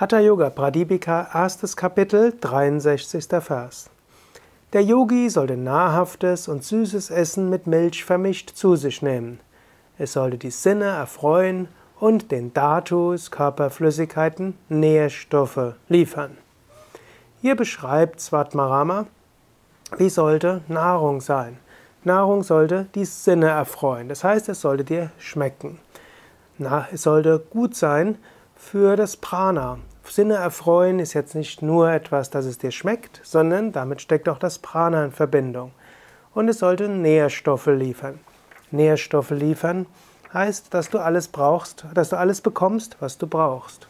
Hatha Yoga Pradipika, erstes Kapitel, 63. Vers. Der Yogi sollte nahrhaftes und süßes Essen mit Milch vermischt zu sich nehmen. Es sollte die Sinne erfreuen und den Dhatus, Körperflüssigkeiten, Nährstoffe liefern. Hier beschreibt Svatmarama, wie sollte Nahrung sein. Nahrung sollte die Sinne erfreuen, das heißt, es sollte dir schmecken. es sollte gut sein für das Prana. Sinne erfreuen ist jetzt nicht nur etwas, dass es dir schmeckt, sondern damit steckt auch das Prana in Verbindung. Und es sollte Nährstoffe liefern. Nährstoffe liefern heißt, dass du alles brauchst, dass du alles bekommst, was du brauchst.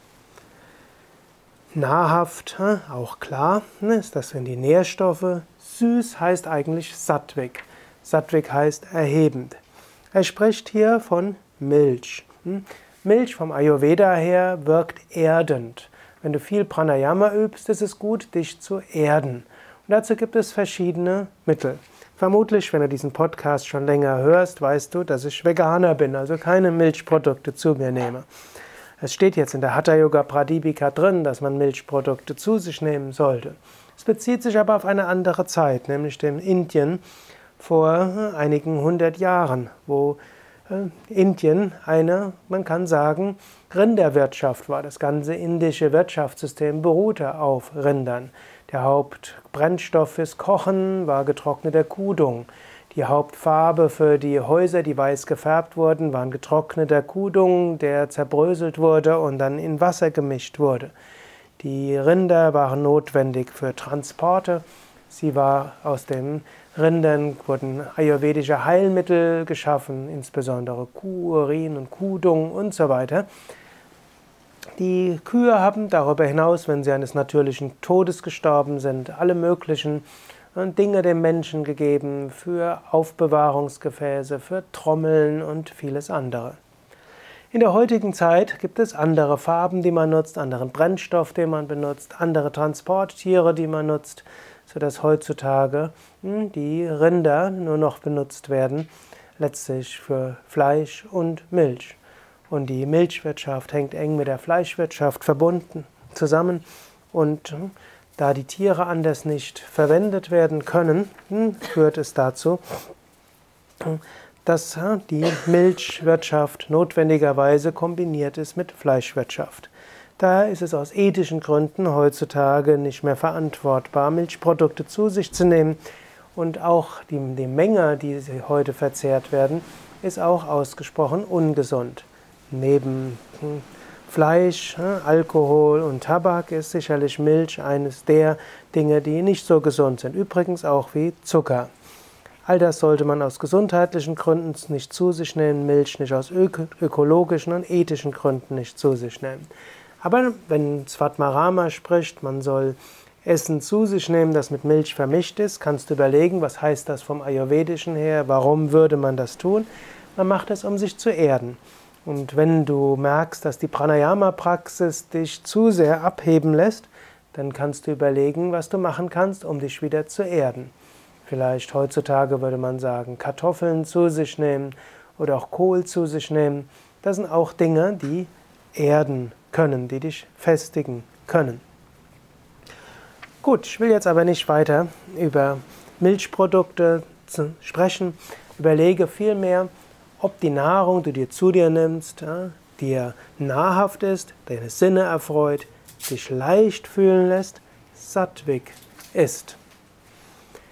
Nahrhaft, auch klar, ne, ist das wenn die Nährstoffe. Süß heißt eigentlich Sattvik. Sattvik heißt erhebend. Er spricht hier von Milch. Milch vom Ayurveda her wirkt erdend. Wenn du viel Pranayama übst, ist es gut, dich zu erden. Und dazu gibt es verschiedene Mittel. Vermutlich, wenn du diesen Podcast schon länger hörst, weißt du, dass ich Veganer bin, also keine Milchprodukte zu mir nehme. Es steht jetzt in der Hatha Yoga Pradipika drin, dass man Milchprodukte zu sich nehmen sollte. Es bezieht sich aber auf eine andere Zeit, nämlich dem Indien vor einigen hundert Jahren, wo Indien eine, man kann sagen, Rinderwirtschaft war. Das ganze indische Wirtschaftssystem beruhte auf Rindern. Der Hauptbrennstoff fürs Kochen war getrockneter Kudung. Die Hauptfarbe für die Häuser, die weiß gefärbt wurden, waren getrockneter Kudung, der zerbröselt wurde und dann in Wasser gemischt wurde. Die Rinder waren notwendig für Transporte. Sie war aus den Rindern wurden ayurvedische Heilmittel geschaffen, insbesondere Kuhurin und Kudung und so weiter. Die Kühe haben darüber hinaus, wenn sie eines natürlichen Todes gestorben sind, alle möglichen äh, Dinge dem Menschen gegeben für Aufbewahrungsgefäße, für Trommeln und vieles andere. In der heutigen Zeit gibt es andere Farben, die man nutzt, anderen Brennstoff, den man benutzt, andere Transporttiere, die man nutzt sodass heutzutage hm, die Rinder nur noch benutzt werden, letztlich für Fleisch und Milch. Und die Milchwirtschaft hängt eng mit der Fleischwirtschaft verbunden zusammen. Und hm, da die Tiere anders nicht verwendet werden können, hm, führt es dazu, dass die Milchwirtschaft notwendigerweise kombiniert ist mit Fleischwirtschaft. Daher ist es aus ethischen Gründen heutzutage nicht mehr verantwortbar, Milchprodukte zu sich zu nehmen. Und auch die, die Menge, die heute verzehrt werden, ist auch ausgesprochen ungesund. Neben hm, Fleisch, hm, Alkohol und Tabak ist sicherlich Milch eines der Dinge, die nicht so gesund sind. Übrigens auch wie Zucker. All das sollte man aus gesundheitlichen Gründen nicht zu sich nehmen, Milch nicht aus ökologischen und ethischen Gründen nicht zu sich nehmen. Aber wenn Svatmarama spricht, man soll Essen zu sich nehmen, das mit Milch vermischt ist, kannst du überlegen, was heißt das vom Ayurvedischen her, warum würde man das tun? Man macht es, um sich zu erden. Und wenn du merkst, dass die Pranayama-Praxis dich zu sehr abheben lässt, dann kannst du überlegen, was du machen kannst, um dich wieder zu erden. Vielleicht heutzutage würde man sagen, Kartoffeln zu sich nehmen oder auch Kohl zu sich nehmen. Das sind auch Dinge, die erden können, die dich festigen können. Gut, ich will jetzt aber nicht weiter über Milchprodukte sprechen. Überlege vielmehr, ob die Nahrung, die du dir zu dir nimmst, dir nahrhaft ist, deine Sinne erfreut, dich leicht fühlen lässt, sattwig ist.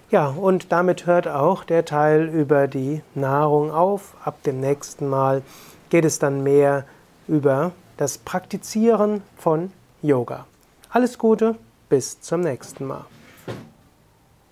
Ja, und damit hört auch der Teil über die Nahrung auf. Ab dem nächsten Mal geht es dann mehr über das Praktizieren von Yoga. Alles Gute, bis zum nächsten Mal.